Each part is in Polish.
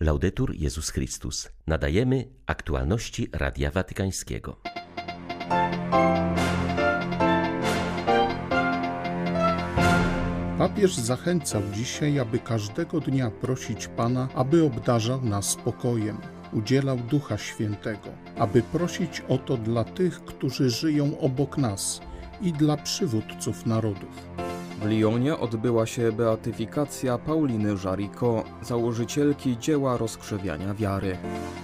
Laudetur Jezus Chrystus. Nadajemy aktualności Radia Watykańskiego. Papież zachęcał dzisiaj, aby każdego dnia prosić Pana, aby obdarzał nas spokojem, udzielał Ducha Świętego, aby prosić o to dla tych, którzy żyją obok nas i dla przywódców narodów. W Lyonie odbyła się beatyfikacja Pauliny Jaricot, założycielki dzieła rozkrzewiania wiary.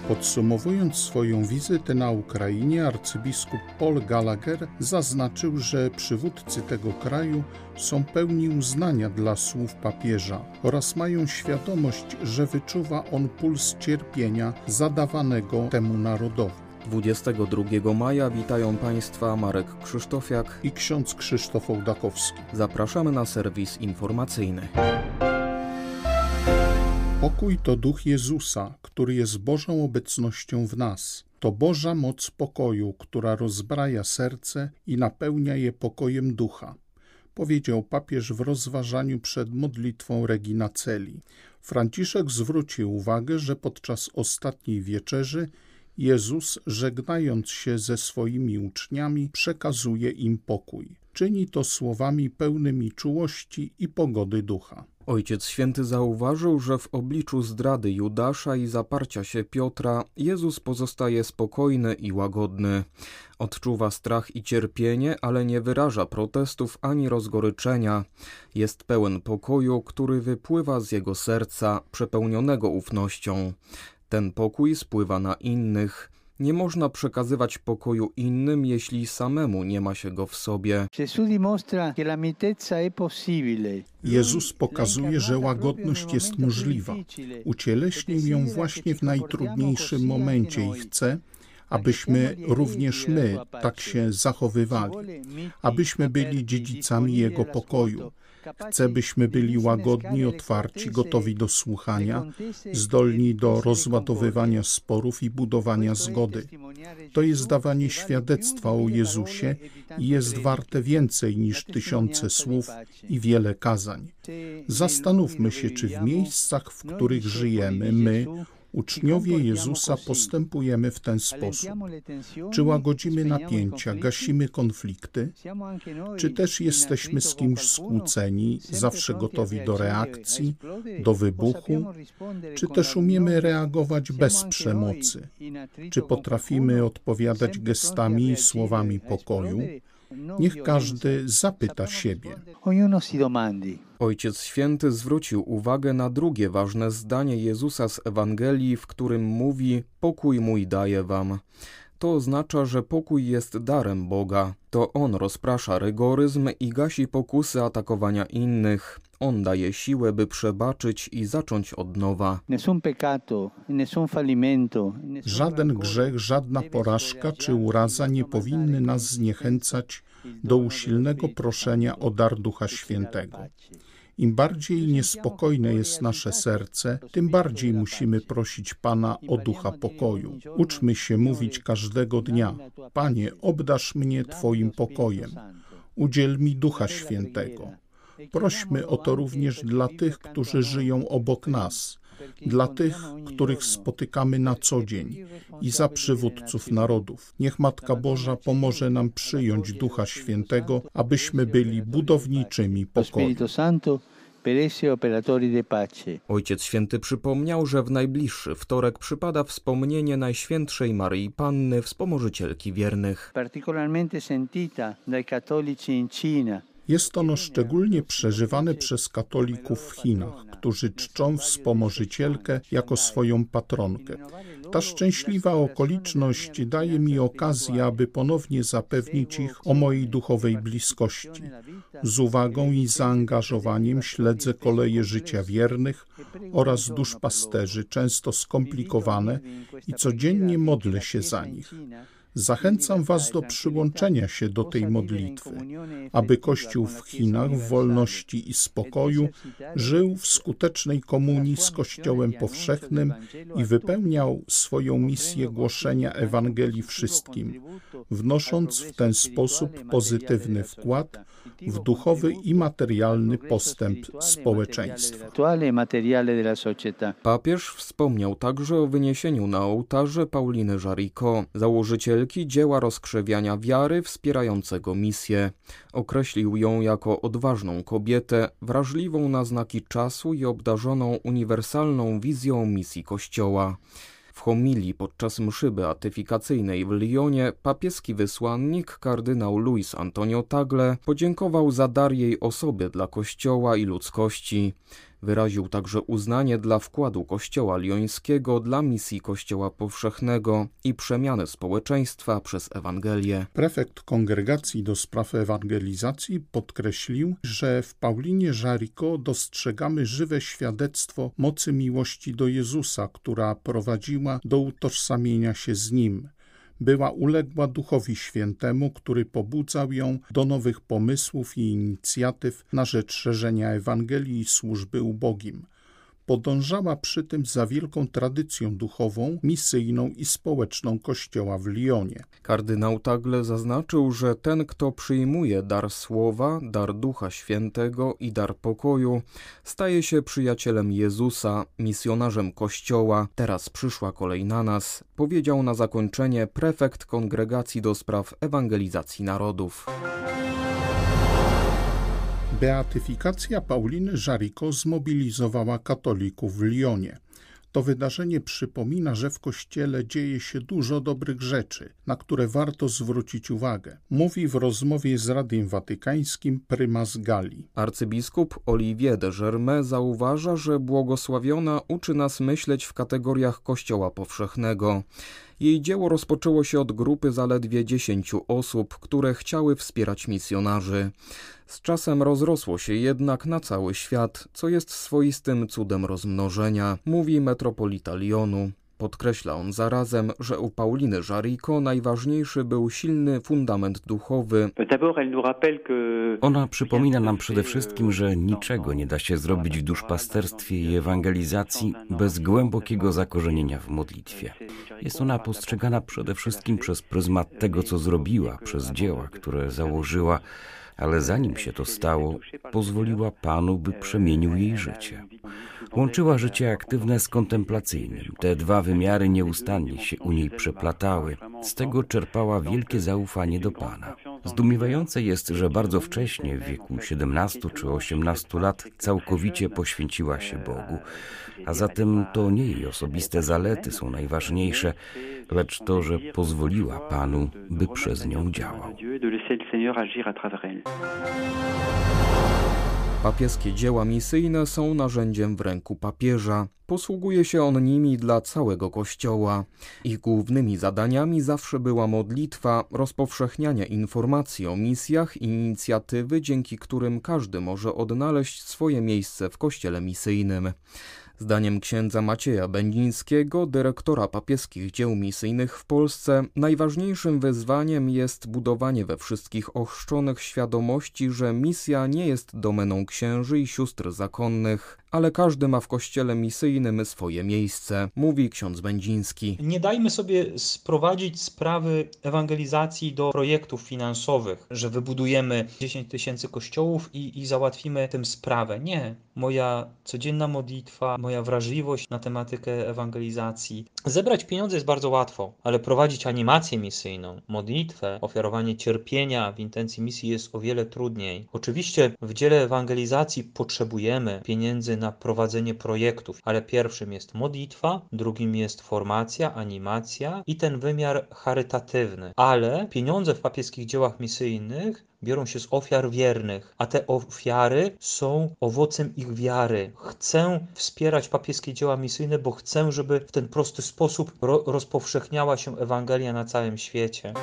Podsumowując swoją wizytę na Ukrainie, arcybiskup Paul Gallagher zaznaczył, że przywódcy tego kraju są pełni uznania dla słów papieża oraz mają świadomość, że wyczuwa on puls cierpienia zadawanego temu narodowi. 22 maja witają Państwa Marek Krzysztofiak i ksiądz Krzysztof Ołdakowski. Zapraszamy na serwis informacyjny. Pokój to duch Jezusa, który jest Bożą obecnością w nas. To Boża moc pokoju, która rozbraja serce i napełnia je pokojem ducha, powiedział papież w rozważaniu przed modlitwą Regina Celi. Franciszek zwrócił uwagę, że podczas ostatniej wieczerzy Jezus, żegnając się ze swoimi uczniami, przekazuje im pokój. Czyni to słowami pełnymi czułości i pogody ducha. Ojciec Święty zauważył, że w obliczu zdrady Judasza i zaparcia się Piotra, Jezus pozostaje spokojny i łagodny. Odczuwa strach i cierpienie, ale nie wyraża protestów ani rozgoryczenia. Jest pełen pokoju, który wypływa z jego serca, przepełnionego ufnością. Ten pokój spływa na innych. Nie można przekazywać pokoju innym, jeśli samemu nie ma się go w sobie. Jezus pokazuje, że łagodność jest możliwa. Ucieleśnił ją właśnie w najtrudniejszym momencie i chce, abyśmy również my tak się zachowywali, abyśmy byli dziedzicami Jego pokoju. Chce, byśmy byli łagodni, otwarci, gotowi do słuchania, zdolni do rozładowywania sporów i budowania zgody. To jest dawanie świadectwa o Jezusie i jest warte więcej niż tysiące słów i wiele kazań. Zastanówmy się, czy w miejscach, w których żyjemy, my, Uczniowie Jezusa postępujemy w ten sposób. Czy łagodzimy napięcia, gasimy konflikty, czy też jesteśmy z kimś skłóceni, zawsze gotowi do reakcji, do wybuchu, czy też umiemy reagować bez przemocy, czy potrafimy odpowiadać gestami i słowami pokoju, Niech każdy zapyta siebie. Ojciec Święty zwrócił uwagę na drugie ważne zdanie Jezusa z Ewangelii, w którym mówi: Pokój mój daję wam. To oznacza, że pokój jest darem Boga. To On rozprasza rygoryzm i gasi pokusy atakowania innych. On daje siłę, by przebaczyć i zacząć od nowa. Żaden grzech, żadna porażka czy uraza nie powinny nas zniechęcać do usilnego proszenia o dar Ducha Świętego. Im bardziej niespokojne jest nasze serce, tym bardziej musimy prosić Pana o ducha pokoju. Uczmy się mówić każdego dnia: Panie, obdasz mnie Twoim pokojem. Udziel mi ducha świętego. Prośmy o to również dla tych, którzy żyją obok nas, dla tych, których spotykamy na co dzień i za przywódców narodów. Niech Matka Boża pomoże nam przyjąć Ducha Świętego, abyśmy byli budowniczymi pokoju. Ojciec Święty przypomniał, że w najbliższy wtorek przypada wspomnienie Najświętszej Maryi Panny, wspomożycielki wiernych. Jest ono szczególnie przeżywane przez katolików w Chinach, którzy czczą wspomożycielkę jako swoją patronkę. Ta szczęśliwa okoliczność daje mi okazję, aby ponownie zapewnić ich o mojej duchowej bliskości. Z uwagą i zaangażowaniem śledzę koleje życia wiernych oraz dusz pasterzy, często skomplikowane, i codziennie modlę się za nich. Zachęcam Was do przyłączenia się do tej modlitwy, aby Kościół w Chinach w wolności i spokoju żył w skutecznej komunii z Kościołem powszechnym i wypełniał swoją misję głoszenia Ewangelii wszystkim, wnosząc w ten sposób pozytywny wkład w duchowy i materialny postęp społeczeństwa. Papież wspomniał także o wyniesieniu na ołtarze Pauliny Jaricot, założycielki dzieła rozkrzewiania wiary wspierającego misję. Określił ją jako odważną kobietę, wrażliwą na znaki czasu i obdarzoną uniwersalną wizją misji Kościoła. W homilii podczas mszy beatyfikacyjnej w Lyonie papieski wysłannik kardynał Luis Antonio Tagle podziękował za dar jej osoby dla Kościoła i ludzkości. Wyraził także uznanie dla wkładu Kościoła Liońskiego dla misji Kościoła Powszechnego i przemiany społeczeństwa przez Ewangelię. Prefekt Kongregacji do Spraw Ewangelizacji podkreślił, że w Paulinie Żariko dostrzegamy żywe świadectwo mocy miłości do Jezusa, która prowadziła do utożsamienia się z Nim była uległa Duchowi Świętemu, który pobudzał ją do nowych pomysłów i inicjatyw na rzecz szerzenia Ewangelii i służby ubogim podążała przy tym za wielką tradycją duchową, misyjną i społeczną Kościoła w Lyonie. Kardynał Tagle zaznaczył, że ten, kto przyjmuje dar słowa, dar Ducha Świętego i dar pokoju, staje się przyjacielem Jezusa, misjonarzem Kościoła. Teraz przyszła kolej na nas, powiedział na zakończenie prefekt Kongregacji do Spraw Ewangelizacji Narodów. Beatyfikacja Pauliny Żariko zmobilizowała katolików w Lyonie. To wydarzenie przypomina, że w kościele dzieje się dużo dobrych rzeczy, na które warto zwrócić uwagę. Mówi w rozmowie z Radiem Watykańskim prymas Gali. Arcybiskup Olivier de Germain zauważa, że błogosławiona uczy nas myśleć w kategoriach Kościoła Powszechnego. Jej dzieło rozpoczęło się od grupy zaledwie dziesięciu osób, które chciały wspierać misjonarzy. Z czasem rozrosło się jednak na cały świat, co jest swoistym cudem rozmnożenia, mówi metropolita Lyonu. Podkreśla on zarazem, że u Pauliny Jaricot najważniejszy był silny fundament duchowy. Ona przypomina nam przede wszystkim, że niczego nie da się zrobić w duszpasterstwie i ewangelizacji bez głębokiego zakorzenienia w modlitwie. Jest ona postrzegana przede wszystkim przez pryzmat tego, co zrobiła, przez dzieła, które założyła, ale zanim się to stało, pozwoliła Panu, by przemienił jej życie. Łączyła życie aktywne z kontemplacyjnym. Te dwa wymiary nieustannie się u niej przeplatały. Z tego czerpała wielkie zaufanie do Pana. Zdumiewające jest, że bardzo wcześnie, w wieku 17 czy 18 lat, całkowicie poświęciła się Bogu. A zatem to nie jej osobiste zalety są najważniejsze, lecz to, że pozwoliła Panu, by przez nią działał. Papieskie dzieła misyjne są narzędziem w ręku papieża. Posługuje się on nimi dla całego Kościoła. Ich głównymi zadaniami zawsze była modlitwa, rozpowszechnianie informacji o misjach i inicjatywy, dzięki którym każdy może odnaleźć swoje miejsce w Kościele misyjnym. Zdaniem księdza Macieja Będzińskiego, dyrektora papieskich dzieł misyjnych w Polsce, najważniejszym wyzwaniem jest budowanie we wszystkich ochrzczonych świadomości, że misja nie jest domeną księży i sióstr zakonnych, ale każdy ma w kościele misyjnym swoje miejsce, mówi ksiądz Będziński. Nie dajmy sobie sprowadzić sprawy ewangelizacji do projektów finansowych, że wybudujemy 10 tysięcy kościołów i, i załatwimy tym sprawę. Nie. Moja codzienna modlitwa, moja wrażliwość na tematykę ewangelizacji. Zebrać pieniądze jest bardzo łatwo, ale prowadzić animację misyjną, modlitwę, ofiarowanie cierpienia w intencji misji jest o wiele trudniej. Oczywiście w dziele ewangelizacji potrzebujemy pieniędzy na prowadzenie projektów, ale pierwszym jest modlitwa, drugim jest formacja, animacja i ten wymiar charytatywny. Ale pieniądze w papieskich dziełach misyjnych biorą się z ofiar wiernych, a te ofiary są owocem ich wiary. Chcę wspierać papieskie dzieła misyjne, bo chcę, żeby w ten prosty sposób ro rozpowszechniała się Ewangelia na całym świecie.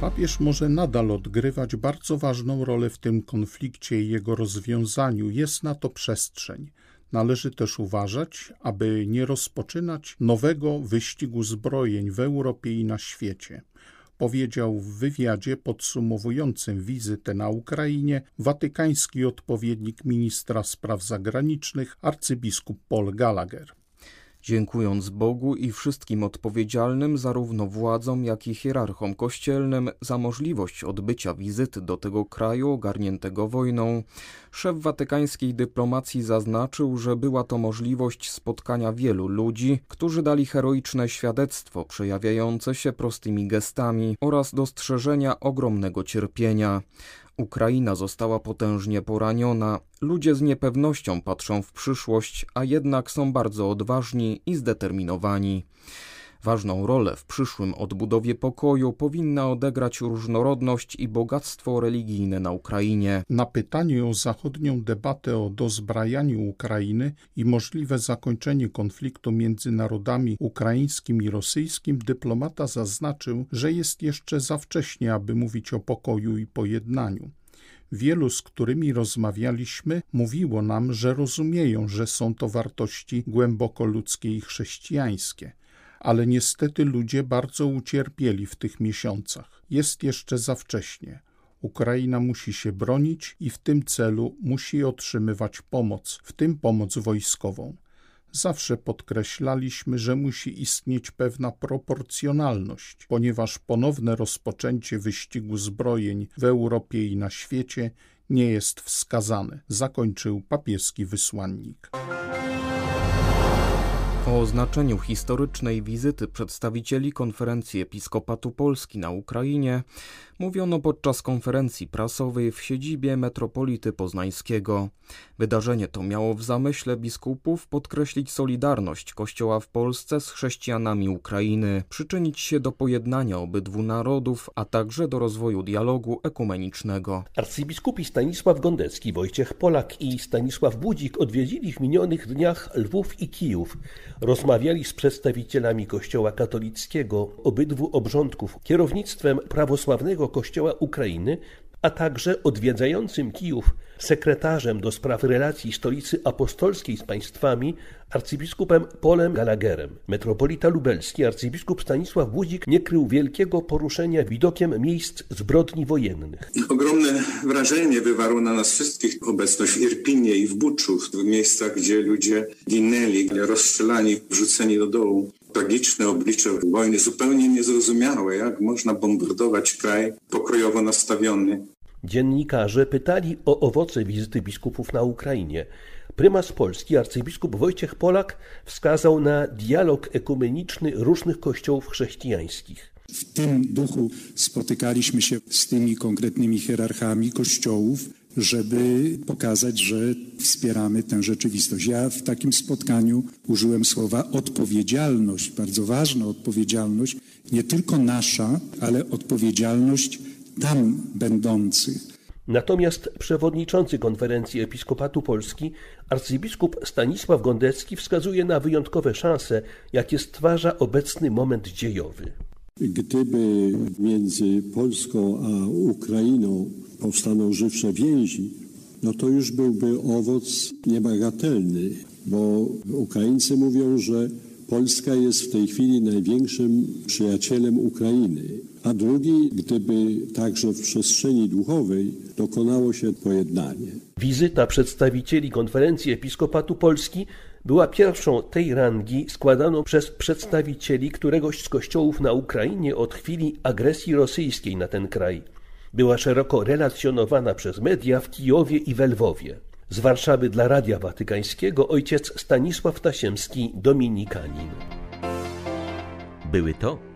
Papież może nadal odgrywać bardzo ważną rolę w tym konflikcie i jego rozwiązaniu. Jest na to przestrzeń. Należy też uważać, aby nie rozpoczynać nowego wyścigu zbrojeń w Europie i na świecie powiedział w wywiadzie podsumowującym wizytę na Ukrainie watykański odpowiednik ministra spraw zagranicznych arcybiskup Paul Gallagher. Dziękując Bogu i wszystkim odpowiedzialnym, zarówno władzom, jak i hierarchom kościelnym, za możliwość odbycia wizyty do tego kraju ogarniętego wojną. Szef watykańskiej dyplomacji zaznaczył, że była to możliwość spotkania wielu ludzi, którzy dali heroiczne świadectwo przejawiające się prostymi gestami oraz dostrzeżenia ogromnego cierpienia. Ukraina została potężnie poraniona, ludzie z niepewnością patrzą w przyszłość, a jednak są bardzo odważni i zdeterminowani. Ważną rolę w przyszłym odbudowie pokoju powinna odegrać różnorodność i bogactwo religijne na Ukrainie. Na pytanie o zachodnią debatę o dozbrajaniu Ukrainy i możliwe zakończenie konfliktu między narodami ukraińskim i rosyjskim, dyplomata zaznaczył, że jest jeszcze za wcześnie, aby mówić o pokoju i pojednaniu. Wielu, z którymi rozmawialiśmy, mówiło nam, że rozumieją, że są to wartości głęboko ludzkie i chrześcijańskie ale niestety ludzie bardzo ucierpieli w tych miesiącach. Jest jeszcze za wcześnie. Ukraina musi się bronić i w tym celu musi otrzymywać pomoc, w tym pomoc wojskową. Zawsze podkreślaliśmy, że musi istnieć pewna proporcjonalność, ponieważ ponowne rozpoczęcie wyścigu zbrojeń w Europie i na świecie nie jest wskazane, zakończył papieski wysłannik. O znaczeniu historycznej wizyty przedstawicieli Konferencji Episkopatu Polski na Ukrainie mówiono podczas konferencji prasowej w siedzibie metropolity poznańskiego. Wydarzenie to miało w zamyśle biskupów podkreślić solidarność Kościoła w Polsce z chrześcijanami Ukrainy, przyczynić się do pojednania obydwu narodów, a także do rozwoju dialogu ekumenicznego. Arcybiskupi Stanisław Gondecki, Wojciech Polak i Stanisław Budzik odwiedzili w minionych dniach Lwów i Kijów. Rozmawiali z przedstawicielami Kościoła katolickiego obydwu obrządków, kierownictwem prawosławnego Kościoła Ukrainy, a także odwiedzającym Kijów sekretarzem do spraw relacji stolicy apostolskiej z państwami arcybiskupem Polem Gallagherem. Metropolita lubelski arcybiskup Stanisław Budzik nie krył wielkiego poruszenia widokiem miejsc zbrodni wojennych. Ogromne wrażenie wywarło na nas wszystkich obecność w Irpinie i w Buczu, w miejscach, gdzie ludzie ginęli, rozstrzelani, wrzuceni do dołu tragiczne oblicze wojny, zupełnie niezrozumiałe, jak można bombardować kraj pokojowo nastawiony. Dziennikarze pytali o owoce wizyty biskupów na Ukrainie. Prymas Polski, arcybiskup Wojciech Polak, wskazał na dialog ekumeniczny różnych kościołów chrześcijańskich. W tym duchu spotykaliśmy się z tymi konkretnymi hierarchami kościołów, żeby pokazać, że wspieramy tę rzeczywistość. Ja w takim spotkaniu użyłem słowa odpowiedzialność, bardzo ważna odpowiedzialność, nie tylko nasza, ale odpowiedzialność tam będących. Natomiast przewodniczący konferencji Episkopatu Polski, arcybiskup Stanisław Gondecki wskazuje na wyjątkowe szanse, jakie stwarza obecny moment dziejowy. Gdyby między Polską a Ukrainą powstaną żywsze więzi, no to już byłby owoc niebagatelny, bo Ukraińcy mówią, że Polska jest w tej chwili największym przyjacielem Ukrainy, a drugi, gdyby także w przestrzeni duchowej dokonało się pojednanie. Wizyta przedstawicieli konferencji Episkopatu Polski była pierwszą tej rangi składaną przez przedstawicieli któregoś z kościołów na Ukrainie od chwili agresji rosyjskiej na ten kraj. Była szeroko relacjonowana przez media w Kijowie i we Lwowie. Z Warszawy dla Radia Watykańskiego ojciec Stanisław Tasiemski, dominikanin. Były to